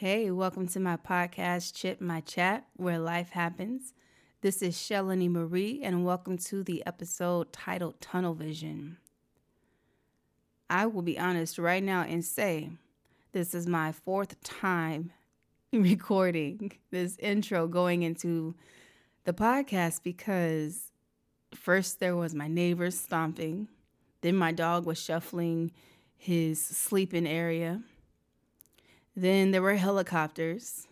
Hey, welcome to my podcast, Chip My Chat, where life happens. This is Shelly Marie, and welcome to the episode titled Tunnel Vision. I will be honest right now and say this is my fourth time recording this intro going into the podcast because first there was my neighbors stomping, then my dog was shuffling his sleeping area then there were helicopters.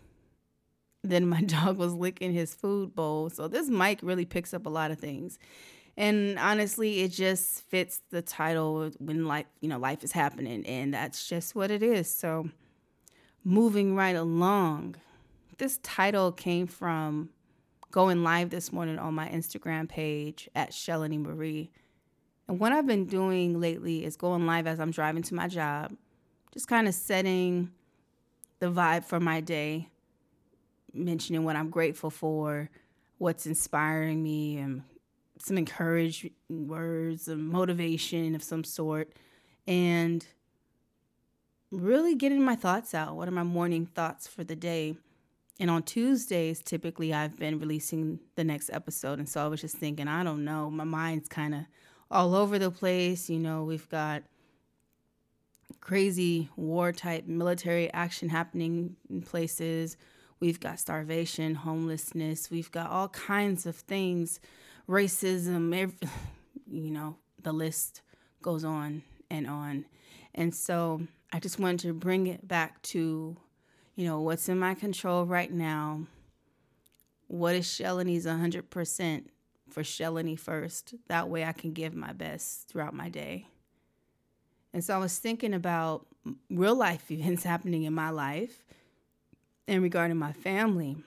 Then my dog was licking his food bowl. So this mic really picks up a lot of things. And honestly, it just fits the title when life, you know, life is happening and that's just what it is. So moving right along. This title came from going live this morning on my Instagram page at Shelly Marie. And what I've been doing lately is going live as I'm driving to my job, just kind of setting the vibe for my day, mentioning what I'm grateful for, what's inspiring me, and some encouraging words, some motivation of some sort, and really getting my thoughts out. What are my morning thoughts for the day? And on Tuesdays, typically I've been releasing the next episode. And so I was just thinking, I don't know, my mind's kind of all over the place. You know, we've got crazy war type military action happening in places. We've got starvation, homelessness. We've got all kinds of things, racism, every, you know, the list goes on and on. And so I just wanted to bring it back to, you know, what's in my control right now. What is Shelly's 100% for Shelly first? That way I can give my best throughout my day. And so I was thinking about real life events happening in my life and regarding my family.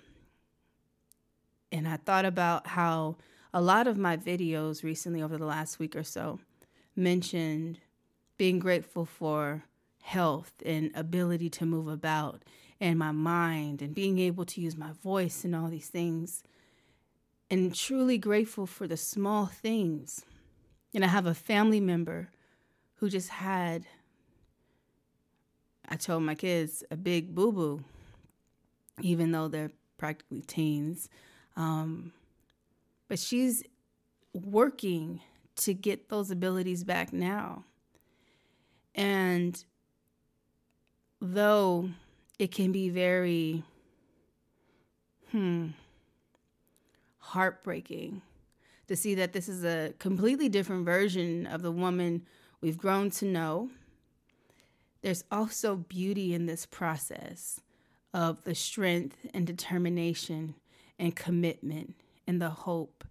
And I thought about how a lot of my videos recently, over the last week or so, mentioned being grateful for health and ability to move about and my mind and being able to use my voice and all these things. And truly grateful for the small things. And I have a family member who just had, I told my kids, a big boo boo, even though they're practically teens. Um, but she's working to get those abilities back now. And though it can be very, hmm, heartbreaking to see that this is a completely different version of the woman we've grown to know. There's also beauty in this process of the strength and determination and commitment and the hope,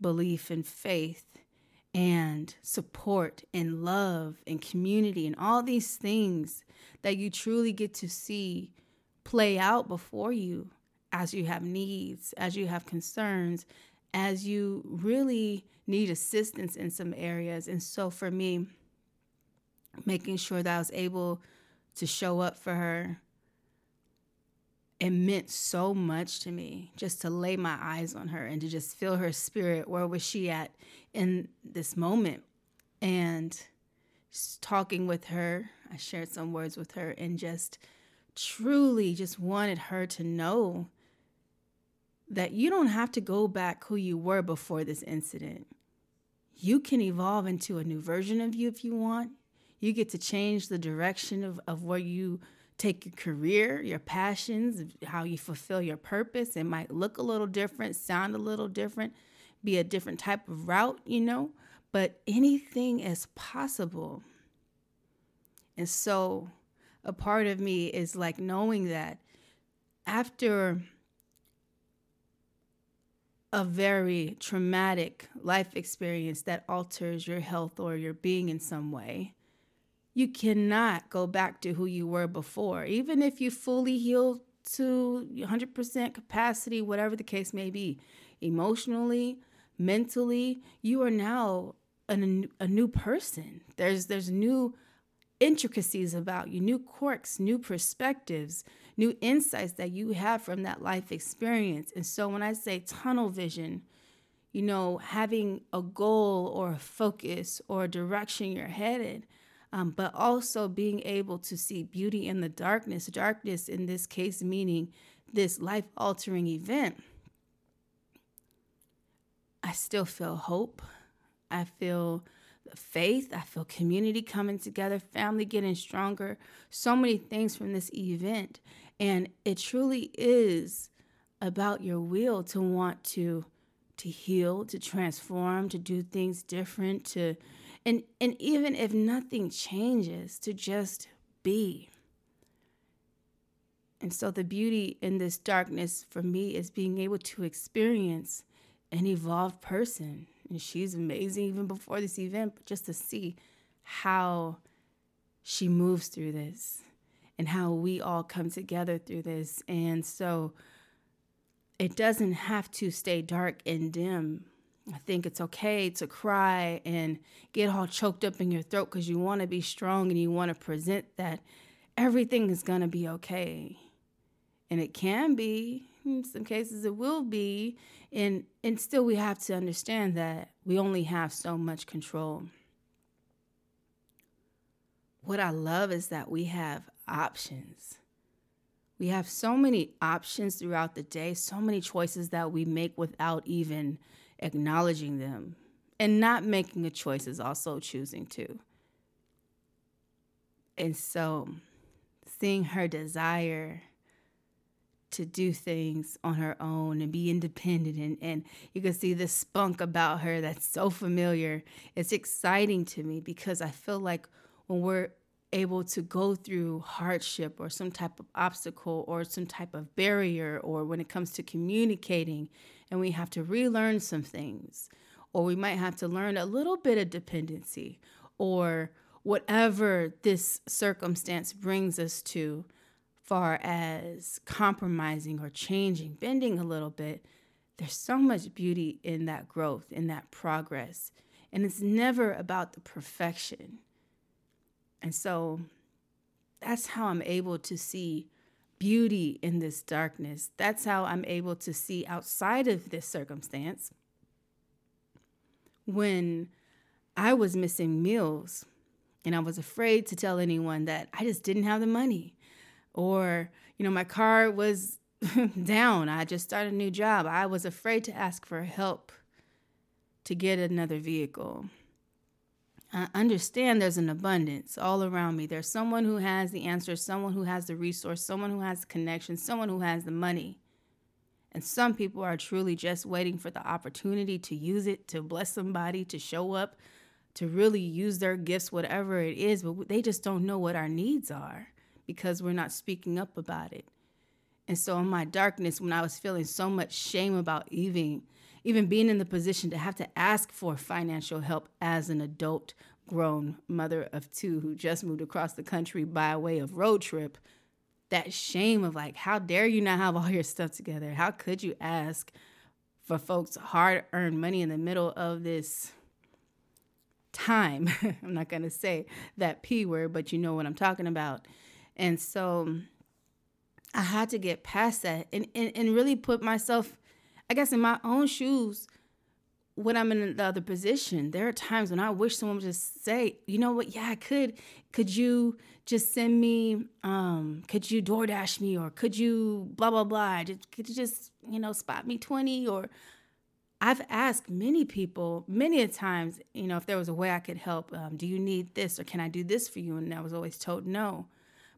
belief, and faith and support and love and community and all these things that you truly get to see play out before you as you have needs, as you have concerns, as you really need assistance in some areas. And so for me, making sure that I was able to show up for her. It meant so much to me just to lay my eyes on her and to just feel her spirit. Where was she at in this moment? And talking with her, I shared some words with her and just truly just wanted her to know that you don't have to go back who you were before this incident. You can evolve into a new version of you if you want. You get to change the direction of, of where you take your career, your passions, how you fulfill your purpose. It might look a little different, sound a little different, be a different type of route, you know, but anything is possible. And so a part of me is like knowing that after a very traumatic life experience that alters your health or your being in some way, you cannot go back to who you were before. Even if you fully heal to 100% capacity, whatever the case may be, emotionally, mentally, you are now an, a new person. There's there's new intricacies about you, new quirks, new perspectives, new insights that you have from that life experience. And so when I say tunnel vision, you know, having a goal or a focus or a direction you're headed, um, but also being able to see beauty in the darkness. Darkness, in this case, meaning this life altering event. I still feel hope. I feel faith. I feel community coming together, family getting stronger, so many things from this event. And it truly is about your will to want to to heal, to transform, to do things different, to and and even if nothing changes, to just be. And so the beauty in this darkness for me is being able to experience an evolved person. And she's amazing even before this event, but just to see how she moves through this and how we all come together through this. And so it doesn't have to stay dark and dim. I think it's okay to cry and get all choked up in your throat because you want to be strong and you want to present that everything is going to be okay. And it can be, in some cases, it will be. And, and still, we have to understand that we only have so much control. What I love is that we have options. We have so many options throughout the day, so many choices that we make without even acknowledging them. And not making a choice is also choosing to. And so, seeing her desire to do things on her own and be independent and, and you can see the spunk about her that's so familiar it's exciting to me because i feel like when we're able to go through hardship or some type of obstacle or some type of barrier, or when it comes to communicating, and we have to relearn some things, or we might have to learn a little bit of dependency, or whatever this circumstance brings us to, far as compromising or changing, bending a little bit. There's so much beauty in that growth, in that progress. And it's never about the perfection. And so that's how I'm able to see beauty in this darkness. That's how I'm able to see outside of this circumstance. When I was missing meals and I was afraid to tell anyone that I just didn't have the money, or, you know, my car was down, I just started a new job, I was afraid to ask for help to get another vehicle. I understand there's an abundance all around me. There's someone who has the answer, someone who has the resource, someone who has the connection, someone who has the money. And some people are truly just waiting for the opportunity to use it, to bless somebody, to show up, to really use their gifts, whatever it is, but they just don't know what our needs are because we're not speaking up about it. And so in my darkness, when I was feeling so much shame about even even being in the position to have to ask for financial help as an adult grown mother of two who just moved across the country by way of road trip that shame of like how dare you not have all your stuff together? How could you ask for folks hard earned money in the middle of this time? I'm not going to say that p word but you know what i'm talking about. And so i had to get past that and, and, and really put myself I guess in my own shoes, when I'm in the other position, there are times when I wish someone would just say, you know what, yeah, I could. Could you just send me, um, could you DoorDash me or could you blah blah blah? Could you just, you know, spot me 20 or I've asked many people many a times, you know, if there was a way I could help. Um, do you need this or can I do this for you? And I was always told no.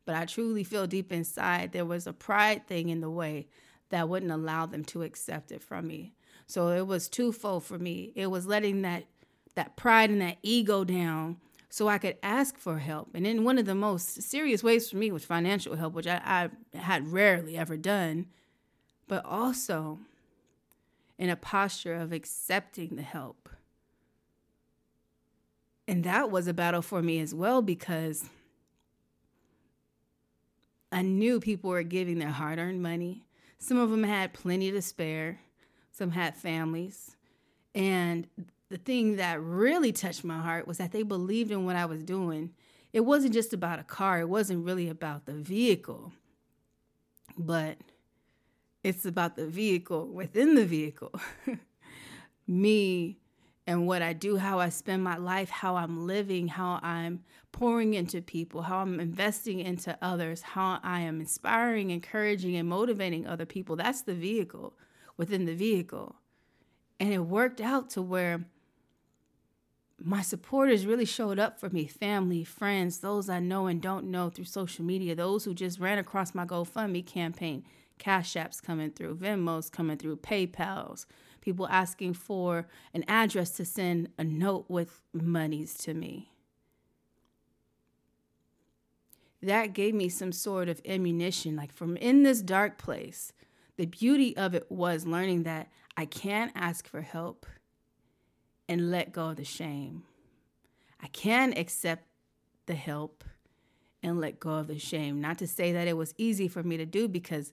But I truly feel deep inside there was a pride thing in the way that wouldn't allow them to accept it from me. So it was twofold for me. It was letting that that pride and that ego down so I could ask for help. And then one of the most serious ways for me was financial help, which I, I had rarely ever done, but also in a posture of accepting the help. And that was a battle for me as well because I knew people were giving their hard earned money. Some of them had plenty to spare, some had families. And the thing that really touched my heart was that they believed in what I was doing. It wasn't just about a car, it wasn't really about the vehicle, but it's about the vehicle within the vehicle. Me and what I do, how I spend my life, how I'm living, how I'm pouring into people, how I'm investing into others, how I am inspiring, encouraging, and motivating other people. That's the vehicle within the vehicle. And it worked out to where my supporters really showed up for me family, friends, those I know and don't know through social media, those who just ran across my GoFundMe campaign, Cash Apps coming through, Venmos coming through, PayPal's, people asking for an address to send a note with monies to me. That gave me some sort of ammunition, like from in this dark place. The beauty of it was learning that I can ask for help and let go of the shame. I can accept the help and let go of the shame. Not to say that it was easy for me to do because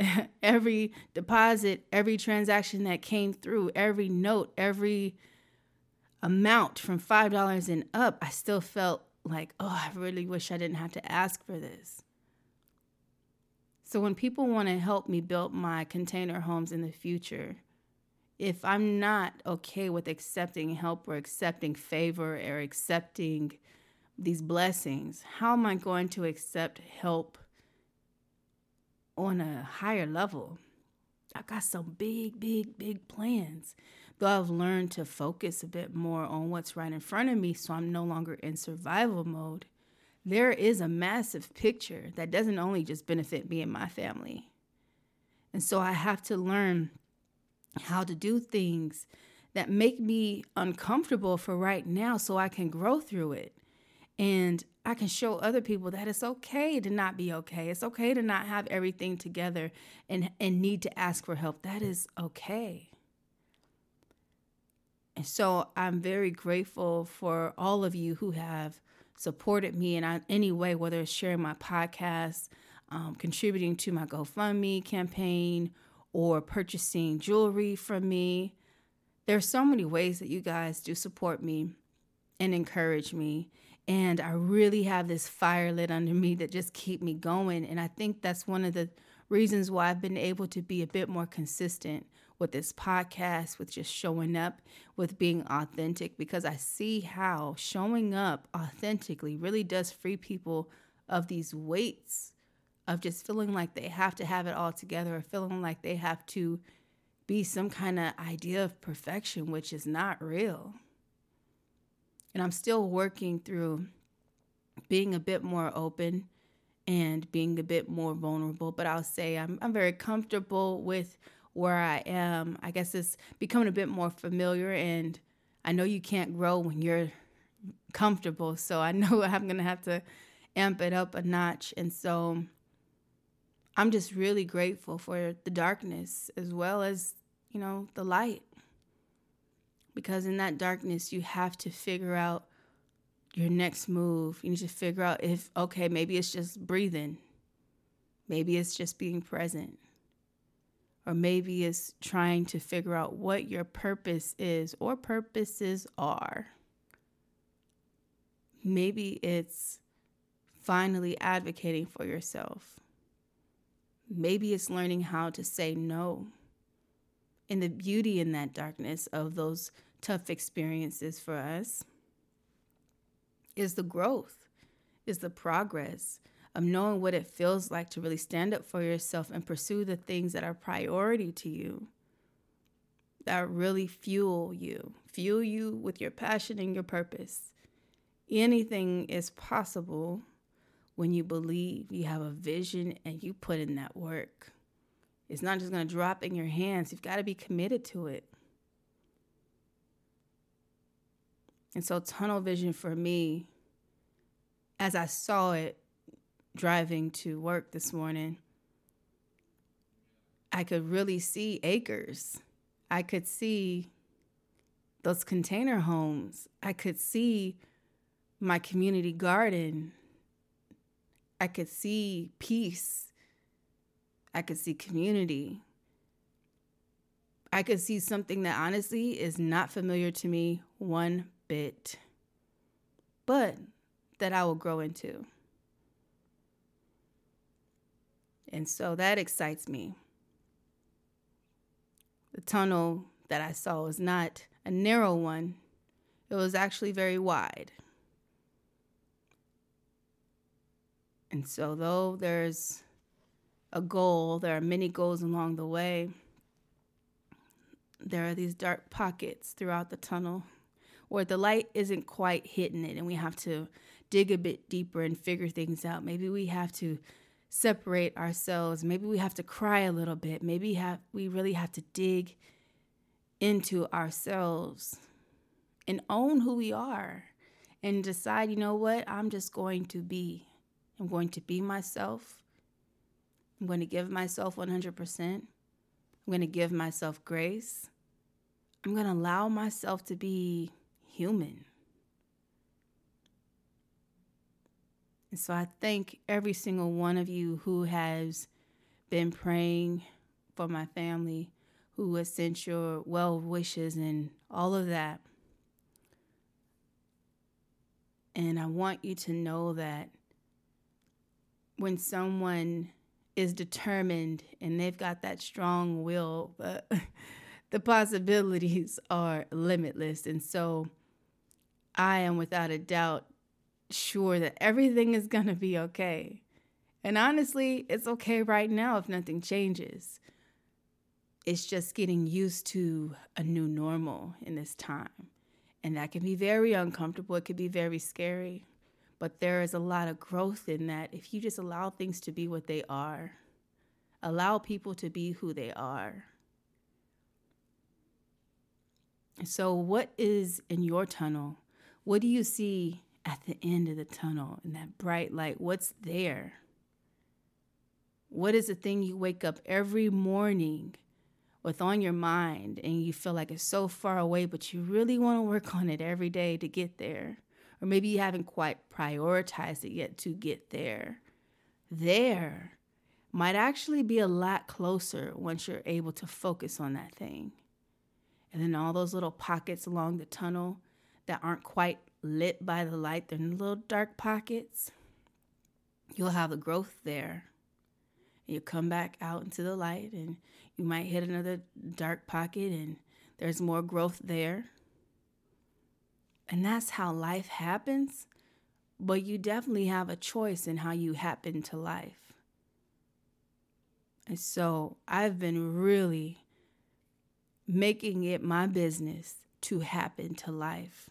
every deposit, every transaction that came through, every note, every amount from $5 and up, I still felt like, oh, I really wish I didn't have to ask for this. So when people want to help me build my container homes in the future, if I'm not okay with accepting help or accepting favor or accepting these blessings, how am I going to accept help on a higher level? I got some big, big, big plans. Though I've learned to focus a bit more on what's right in front of me so I'm no longer in survival mode, there is a massive picture that doesn't only just benefit me and my family. And so I have to learn how to do things that make me uncomfortable for right now so I can grow through it. And I can show other people that it's okay to not be okay. It's okay to not have everything together and, and need to ask for help. That is okay. And so I'm very grateful for all of you who have supported me in any way, whether it's sharing my podcast, um, contributing to my GoFundMe campaign, or purchasing jewelry from me. There are so many ways that you guys do support me and encourage me. And I really have this fire lit under me that just keep me going. And I think that's one of the reasons why I've been able to be a bit more consistent with this podcast, with just showing up, with being authentic, because I see how showing up authentically really does free people of these weights of just feeling like they have to have it all together or feeling like they have to be some kind of idea of perfection, which is not real. And I'm still working through being a bit more open and being a bit more vulnerable, but I'll say I'm, I'm very comfortable with where I am. I guess it's becoming a bit more familiar, and I know you can't grow when you're comfortable. So I know I'm going to have to amp it up a notch. And so I'm just really grateful for the darkness as well as, you know, the light. Because in that darkness, you have to figure out your next move. You need to figure out if, okay, maybe it's just breathing. Maybe it's just being present. Or maybe it's trying to figure out what your purpose is or purposes are. Maybe it's finally advocating for yourself. Maybe it's learning how to say no. And the beauty in that darkness of those tough experiences for us is the growth, is the progress of knowing what it feels like to really stand up for yourself and pursue the things that are priority to you, that really fuel you, fuel you with your passion and your purpose. Anything is possible when you believe, you have a vision, and you put in that work. It's not just going to drop in your hands, you've got to be committed to it. And so, tunnel vision for me, as I saw it driving to work this morning, I could really see acres. I could see those container homes. I could see my community garden. I could see peace. I could see community. I could see something that honestly is not familiar to me one bit, but that I will grow into. And so that excites me. The tunnel that I saw was not a narrow one, it was actually very wide. And so, though there's a goal, there are many goals along the way, there are these dark pockets throughout the tunnel where the light isn't quite hitting it, and we have to dig a bit deeper and figure things out. Maybe we have to separate ourselves. Maybe we have to cry a little bit. Maybe have, we really have to dig into ourselves and own who we are and decide, you know what, I'm just going to be. I'm going to be myself. I'm going to give myself 100%. I'm going to give myself grace. I'm going to allow myself to be human. And so I thank every single one of you who has been praying for my family, who has sent your well wishes and all of that. And I want you to know that when someone is determined and they've got that strong will, the possibilities are limitless. And so I am without a doubt sure that everything is going to be okay. And honestly, it's okay right now if nothing changes. It's just getting used to a new normal in this time. And that can be very uncomfortable. It can be very scary. But there is a lot of growth in that if you just allow things to be what they are, allow people to be who they are. So, what is in your tunnel? What do you see at the end of the tunnel in that bright light? What's there? What is the thing you wake up every morning with on your mind and you feel like it's so far away, but you really want to work on it every day to get there? Or maybe you haven't quite prioritized it yet to get there. There might actually be a lot closer once you're able to focus on that thing. And then all those little pockets along the tunnel that aren't quite lit by the light, they're in little dark pockets. You'll have the growth there. You come back out into the light, and you might hit another dark pocket, and there's more growth there. And that's how life happens. But you definitely have a choice in how you happen to life. And so I've been really making it my business to happen to life.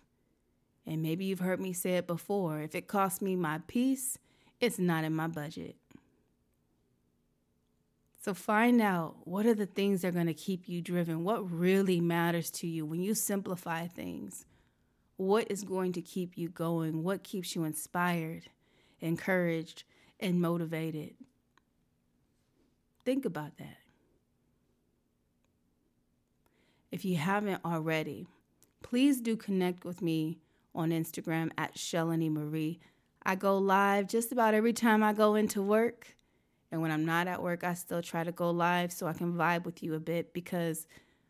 And maybe you've heard me say it before if it costs me my peace, it's not in my budget. So find out what are the things that are going to keep you driven? What really matters to you when you simplify things? What is going to keep you going? What keeps you inspired, encouraged, and motivated? Think about that. If you haven't already, please do connect with me on Instagram at Shelanie Marie. I go live just about every time I go into work. And when I'm not at work, I still try to go live so I can vibe with you a bit because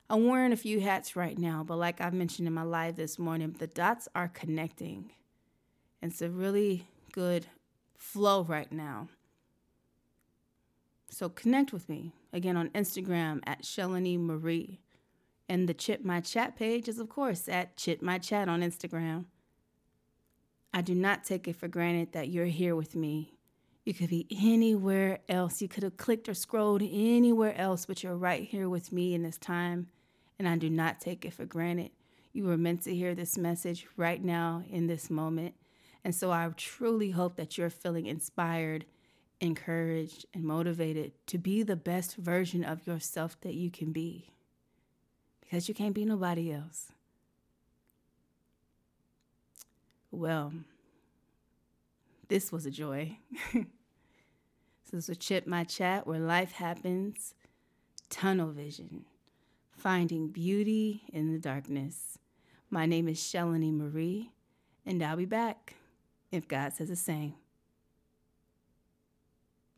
I'm wearing a few hats right now. But like I mentioned in my live this morning, the dots are connecting. It's a really good flow right now. So connect with me again on Instagram at Shelanie Marie. And the Chit My Chat page is, of course, at Chit My Chat on Instagram. I do not take it for granted that you're here with me. You could be anywhere else. You could have clicked or scrolled anywhere else, but you're right here with me in this time. And I do not take it for granted. You were meant to hear this message right now in this moment. And so I truly hope that you're feeling inspired, encouraged, and motivated to be the best version of yourself that you can be because you can't be nobody else. Well, this was a joy. this was Chip My Chat, where life happens, tunnel vision, finding beauty in the darkness. My name is Shelanie Marie, and I'll be back if God says the same.